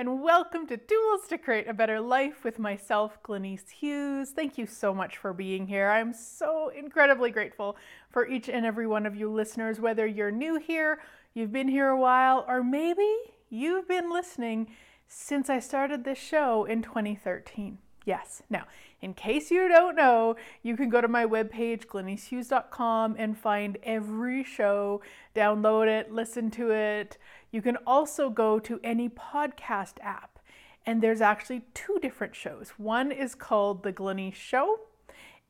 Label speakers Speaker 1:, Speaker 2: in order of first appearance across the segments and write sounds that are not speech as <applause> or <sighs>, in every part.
Speaker 1: and welcome to Tools to Create a Better Life with myself, Glenyce Hughes. Thank you so much for being here. I'm so incredibly grateful for each and every one of you listeners, whether you're new here, you've been here a while, or maybe you've been listening since I started this show in 2013. Yes. Now, in case you don't know, you can go to my webpage, glenycehughes.com, and find every show, download it, listen to it. You can also go to any podcast app, and there's actually two different shows. One is called The Glenyce Show,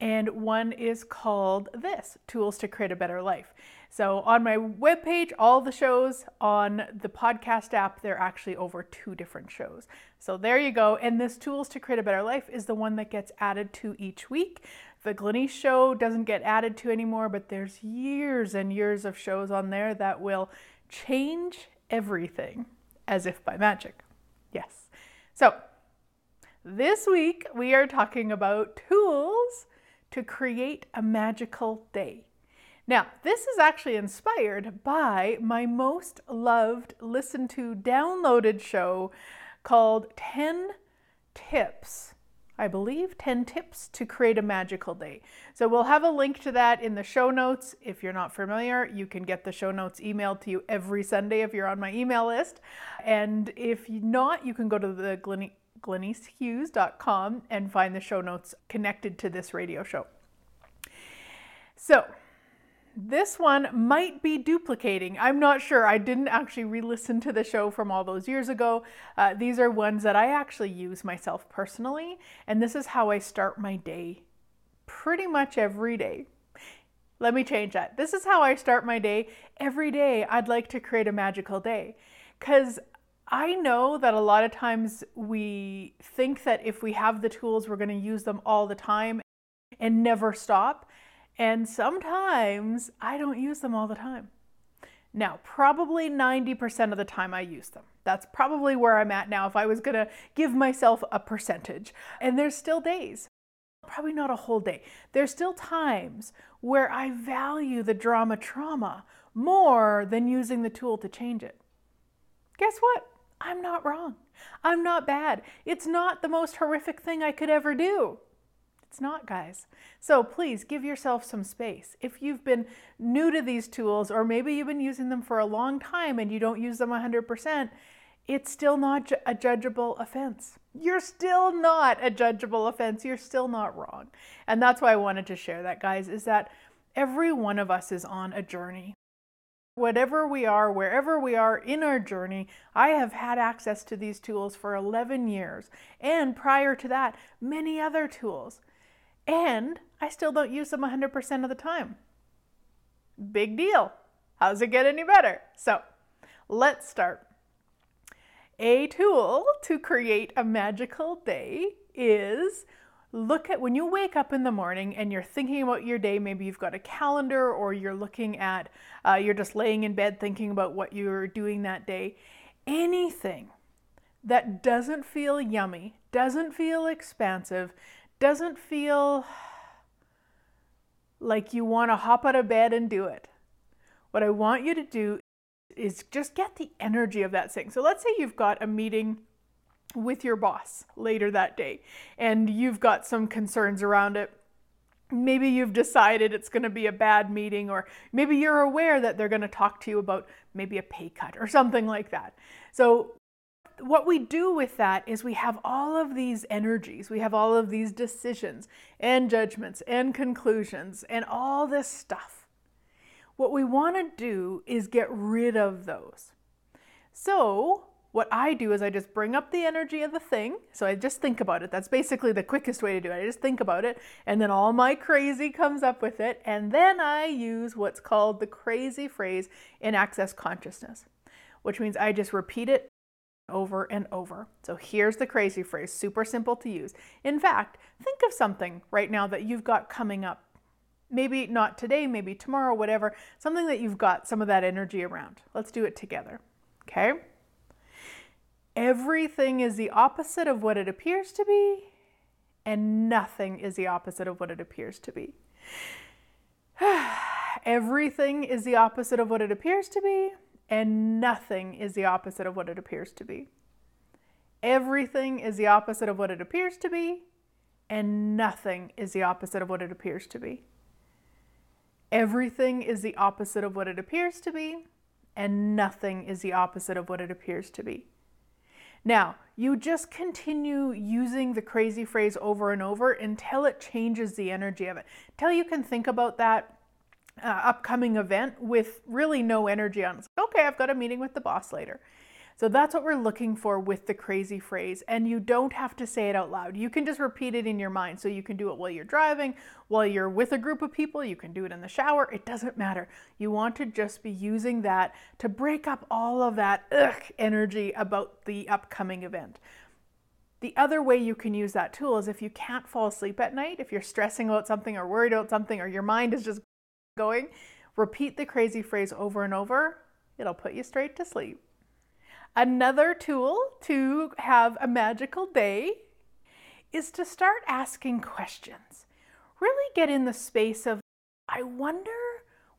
Speaker 1: and one is called this Tools to Create a Better Life. So on my webpage, all the shows on the podcast app, they're actually over two different shows. So there you go. And this Tools to Create a Better Life is the one that gets added to each week. The Glenyce show doesn't get added to anymore, but there's years and years of shows on there that will change everything as if by magic. Yes. So this week we are talking about tools to create a magical day. Now, this is actually inspired by my most loved, listened to, downloaded show called 10 Tips. I believe 10 tips to create a magical day. So we'll have a link to that in the show notes. If you're not familiar, you can get the show notes emailed to you every Sunday if you're on my email list. And if not, you can go to the Glen- and find the show notes connected to this radio show. So, this one might be duplicating. I'm not sure. I didn't actually re listen to the show from all those years ago. Uh, these are ones that I actually use myself personally, and this is how I start my day pretty much every day. Let me change that. This is how I start my day. Every day, I'd like to create a magical day because I know that a lot of times we think that if we have the tools, we're going to use them all the time and never stop. And sometimes I don't use them all the time. Now, probably 90% of the time I use them. That's probably where I'm at now if I was gonna give myself a percentage. And there's still days, probably not a whole day. There's still times where I value the drama trauma more than using the tool to change it. Guess what? I'm not wrong. I'm not bad. It's not the most horrific thing I could ever do. It's not, guys. So please give yourself some space. If you've been new to these tools, or maybe you've been using them for a long time and you don't use them 100%, it's still not a judgeable offense. You're still not a judgeable offense. You're still not wrong. And that's why I wanted to share that, guys, is that every one of us is on a journey. Whatever we are, wherever we are in our journey, I have had access to these tools for 11 years. And prior to that, many other tools and I still don't use them 100% of the time. Big deal. How's it get any better? So let's start. A tool to create a magical day is look at when you wake up in the morning and you're thinking about your day. Maybe you've got a calendar or you're looking at, uh, you're just laying in bed thinking about what you're doing that day. Anything that doesn't feel yummy, doesn't feel expansive, doesn't feel like you want to hop out of bed and do it. What I want you to do is just get the energy of that thing. So let's say you've got a meeting with your boss later that day and you've got some concerns around it. Maybe you've decided it's going to be a bad meeting, or maybe you're aware that they're going to talk to you about maybe a pay cut or something like that. So, what we do with that is we have all of these energies, we have all of these decisions and judgments and conclusions and all this stuff. What we want to do is get rid of those. So, what I do is I just bring up the energy of the thing. So I just think about it. That's basically the quickest way to do it. I just think about it, and then all my crazy comes up with it. And then I use what's called the crazy phrase in access consciousness, which means I just repeat it over and over. So here's the crazy phrase, super simple to use. In fact, think of something right now that you've got coming up. Maybe not today, maybe tomorrow, whatever, something that you've got some of that energy around. Let's do it together. Okay? Everything is the opposite of what it appears to be, and nothing is the opposite of what it appears to be. <sighs> Everything is the opposite of what it appears to be, and nothing is the opposite of what it appears to be. Everything is the opposite of what it appears to be, and nothing is the opposite of what it appears to be. Everything is the opposite of what it appears to be, and nothing is the opposite of what it appears to be. Now, you just continue using the crazy phrase over and over until it changes the energy of it, until you can think about that uh, upcoming event with really no energy on it. Okay, I've got a meeting with the boss later. So that's what we're looking for with the crazy phrase. And you don't have to say it out loud. You can just repeat it in your mind. So you can do it while you're driving, while you're with a group of people, you can do it in the shower. It doesn't matter. You want to just be using that to break up all of that ugh energy about the upcoming event. The other way you can use that tool is if you can't fall asleep at night, if you're stressing about something or worried about something or your mind is just going, repeat the crazy phrase over and over. It'll put you straight to sleep. Another tool to have a magical day is to start asking questions. Really get in the space of, I wonder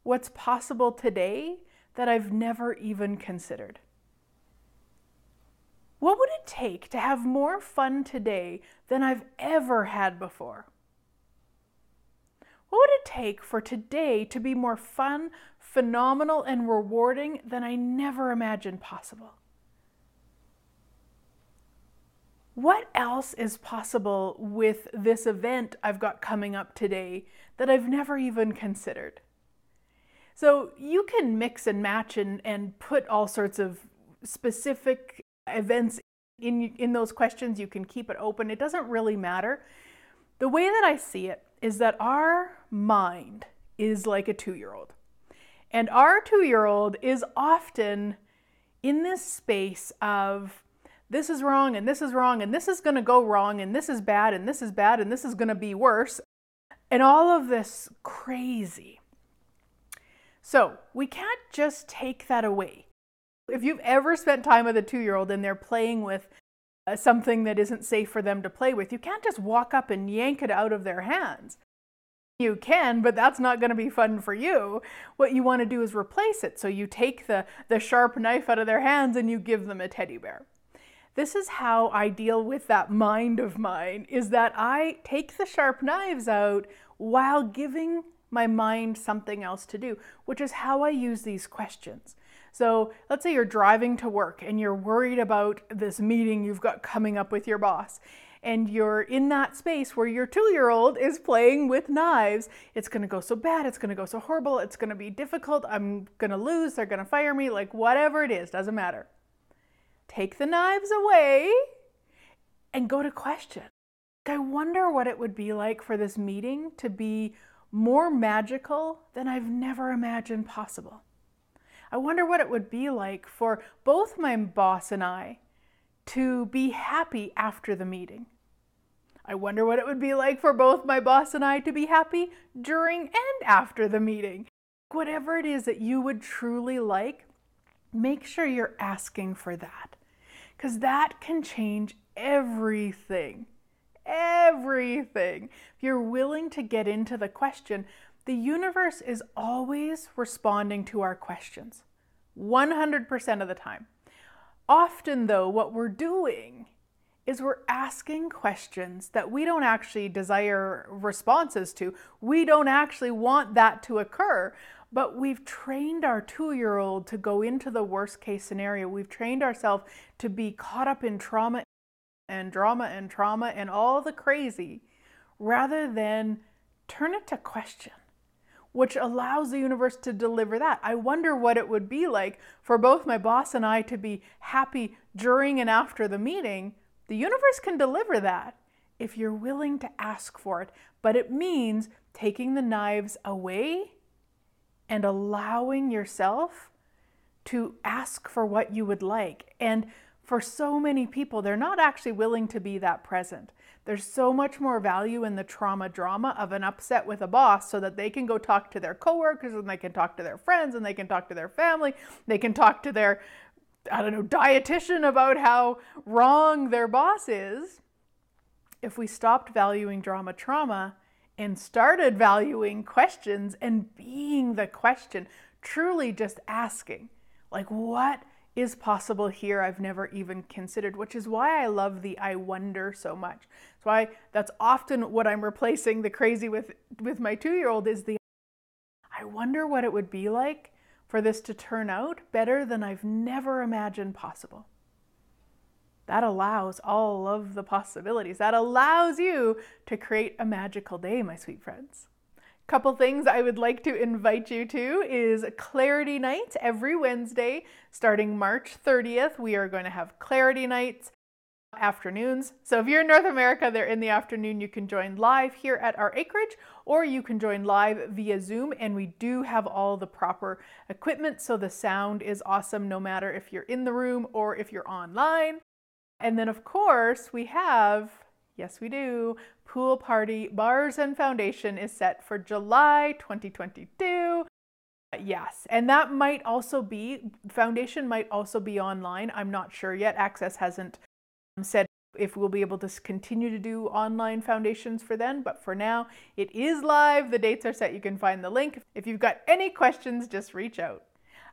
Speaker 1: what's possible today that I've never even considered. What would it take to have more fun today than I've ever had before? What would it take for today to be more fun, phenomenal, and rewarding than I never imagined possible? what else is possible with this event I've got coming up today that I've never even considered? So you can mix and match and, and put all sorts of specific events in, in those questions. You can keep it open. It doesn't really matter. The way that I see it is that our mind is like a two year old. And our two year old is often in this space of this is wrong and this is wrong and this is going to go wrong and this is bad and this is bad and this is going to be worse. And all of this crazy. So we can't just take that away. If you've ever spent time with a two year old and they're playing with uh, something that isn't safe for them to play with, you can't just walk up and yank it out of their hands. You can, but that's not going to be fun for you. What you want to do is replace it. So you take the, the sharp knife out of their hands and you give them a teddy bear. This is how I deal with that mind of mine is that I take the sharp knives out while giving my mind something else to do, which is how I use these questions. So let's say you're driving to work and you're worried about this meeting you've got coming up with your boss. And you're in that space where your two year old is playing with knives. It's gonna go so bad, it's gonna go so horrible, it's gonna be difficult, I'm gonna lose, they're gonna fire me, like whatever it is, doesn't matter take the knives away and go to question. I wonder what it would be like for this meeting to be more magical than I've never imagined possible. I wonder what it would be like for both my boss and I to be happy after the meeting. I wonder what it would be like for both my boss and I to be happy during and after the meeting. Whatever it is that you would truly like, make sure you're asking for that because that can change everything. Everything. If you're willing to get into the question, the universe is always responding to our questions 100% of the time. Often, though, what we're doing is we're asking questions that we don't actually desire responses to. We don't actually want that to occur. But we've trained our two year old to go into the worst case scenario. We've trained ourselves to be caught up in trauma and drama and trauma and all the crazy rather than turn it to question, which allows the universe to deliver that. I wonder what it would be like for both my boss and I to be happy during and after the meeting. The universe can deliver that if you're willing to ask for it, but it means taking the knives away and allowing yourself to ask for what you would like. And for so many people, they're not actually willing to be that present. There's so much more value in the trauma drama of an upset with a boss so that they can go talk to their coworkers and they can talk to their friends and they can talk to their family. They can talk to their, I don't know, dietitian about how wrong their boss is. If we stopped valuing drama trauma, and started valuing questions and being the question, truly just asking, like, what is possible here I've never even considered, which is why I love the I wonder so much. That's why that's often what I'm replacing the crazy with with my 2-year-old is the I wonder what it would be like for this to turn out better than I've never imagined possible. That allows all of the possibilities. That allows you to create a magical day, my sweet friends. Couple things I would like to invite you to is Clarity Nights every Wednesday starting March 30th. We are going to have Clarity Nights afternoons. So if you're in North America, they're in the afternoon. You can join live here at our acreage or you can join live via Zoom. And we do have all the proper equipment. So the sound is awesome no matter if you're in the room or if you're online. And then, of course, we have, yes, we do, pool party bars and foundation is set for July 2022. Yes, and that might also be, foundation might also be online. I'm not sure yet. Access hasn't um, said if we'll be able to continue to do online foundations for then, but for now, it is live. The dates are set. You can find the link. If you've got any questions, just reach out.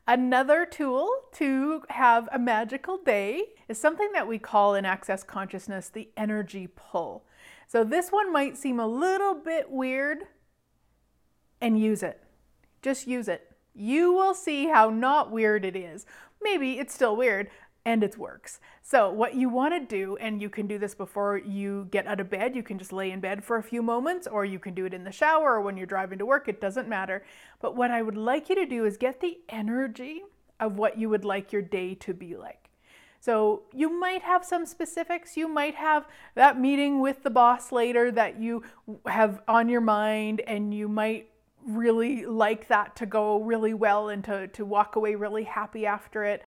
Speaker 1: Another tool to have a magical day is something that we call in Access Consciousness the energy pull. So this one might seem a little bit weird and use it. Just use it. You will see how not weird it is. Maybe it's still weird, and it works. So what you want to do, and you can do this before you get out of bed, you can just lay in bed for a few moments, or you can do it in the shower or when you're driving to work, it doesn't matter. But what I would like you to do is get the energy of what you would like your day to be like. So you might have some specifics. You might have that meeting with the boss later that you have on your mind, and you might really like that to go really well and to, to walk away really happy after it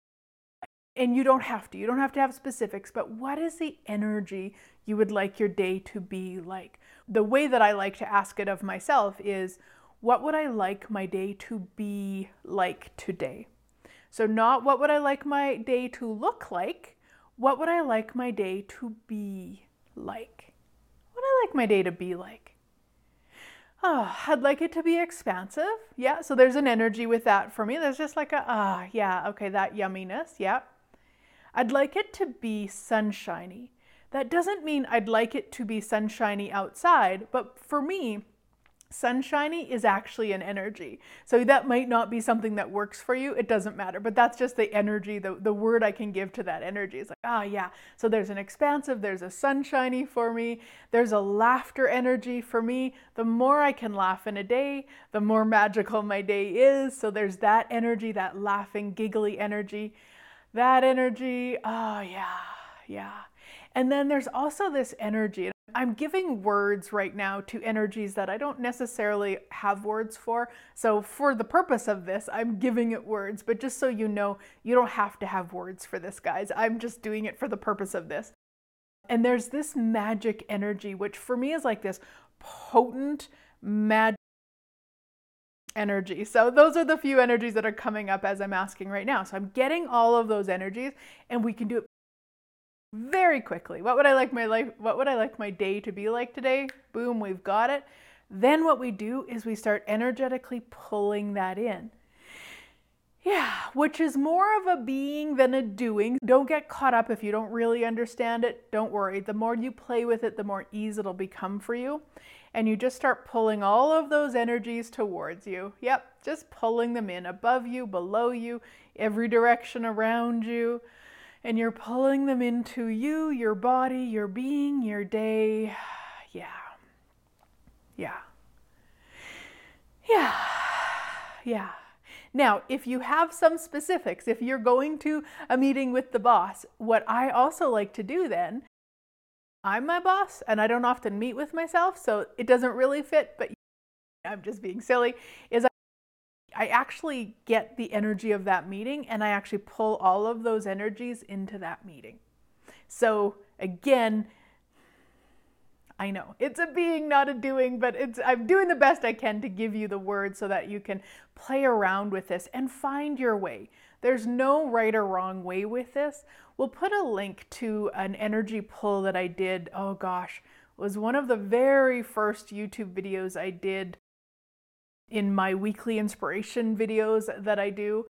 Speaker 1: and you don't have to, you don't have to have specifics, but what is the energy you would like your day to be like? The way that I like to ask it of myself is, what would I like my day to be like today? So, not what would I like my day to look like, what would I like my day to be like? What would I like my day to be like? Oh, I'd like it to be expansive. Yeah, so there's an energy with that for me. There's just like a, ah, yeah, okay, that yumminess. Yeah. I'd like it to be sunshiny. That doesn't mean I'd like it to be sunshiny outside, but for me, sunshiny is actually an energy. So that might not be something that works for you. It doesn't matter, but that's just the energy, the, the word I can give to that energy. It's like, ah, oh, yeah. So there's an expansive, there's a sunshiny for me, there's a laughter energy for me. The more I can laugh in a day, the more magical my day is. So there's that energy, that laughing, giggly energy that energy. Oh, yeah, yeah. And then there's also this energy. I'm giving words right now to energies that I don't necessarily have words for. So, for the purpose of this, I'm giving it words. But just so you know, you don't have to have words for this, guys. I'm just doing it for the purpose of this. And there's this magic energy, which for me is like this potent, magic energy. So those are the few energies that are coming up as I'm asking right now. So I'm getting all of those energies and we can do it very quickly. What would I like my life what would I like my day to be like today? Boom, we've got it. Then what we do is we start energetically pulling that in. Yeah, which is more of a being than a doing. Don't get caught up if you don't really understand it. Don't worry. The more you play with it, the more ease it'll become for you and you just start pulling all of those energies towards you. Yep, just pulling them in above you, below you, every direction around you. And you're pulling them into you, your body, your being, your day. <sighs> Yeah. Yeah. Yeah. <sighs> Yeah. Now, if you have some specifics, if you're going to a meeting with the boss, what I also like to do then I'm my boss and I don't often meet with myself, so it doesn't really fit, but I'm just being silly, is I, actually get the energy of that meeting and I actually pull all of those energies into that meeting. So again, I know it's a being, not a doing, but it's I'm doing the best I can to give you the words so that you can play around with this and find your way. There's no right or wrong way with this. We'll put a link to an energy pull that I did. Oh gosh, was one of the very first YouTube videos I did in my weekly inspiration videos that I do.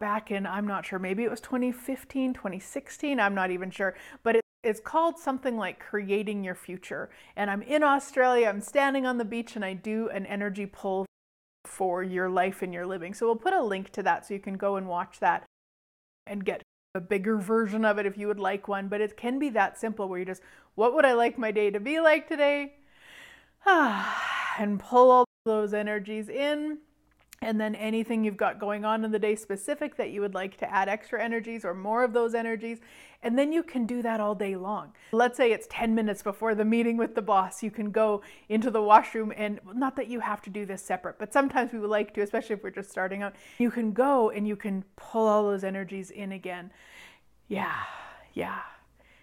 Speaker 1: back in, I'm not sure, maybe it was 2015, 2016, I'm not even sure, but it, it's called something like Creating Your Future. And I'm in Australia, I'm standing on the beach, and I do an energy pull for your life and your living. So we'll put a link to that so you can go and watch that and get a bigger version of it if you would like one. But it can be that simple where you just, what would I like my day to be like today? <sighs> and pull all those energies in and then anything you've got going on in the day specific that you would like to add extra energies or more of those energies. And then you can do that all day long. Let's say it's 10 minutes before the meeting with the boss. You can go into the washroom and not that you have to do this separate, but sometimes we would like to, especially if we're just starting out. You can go and you can pull all those energies in again. Yeah, yeah.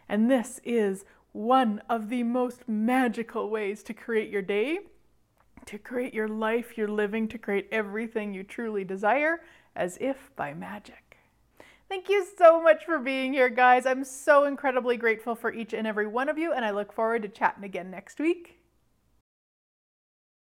Speaker 1: And this is one of the most magical ways to create your day to create your life you're living, to create everything you truly desire, as if by magic. Thank you so much for being here, guys. I'm so incredibly grateful for each and every one of you, and I look forward to chatting again next week.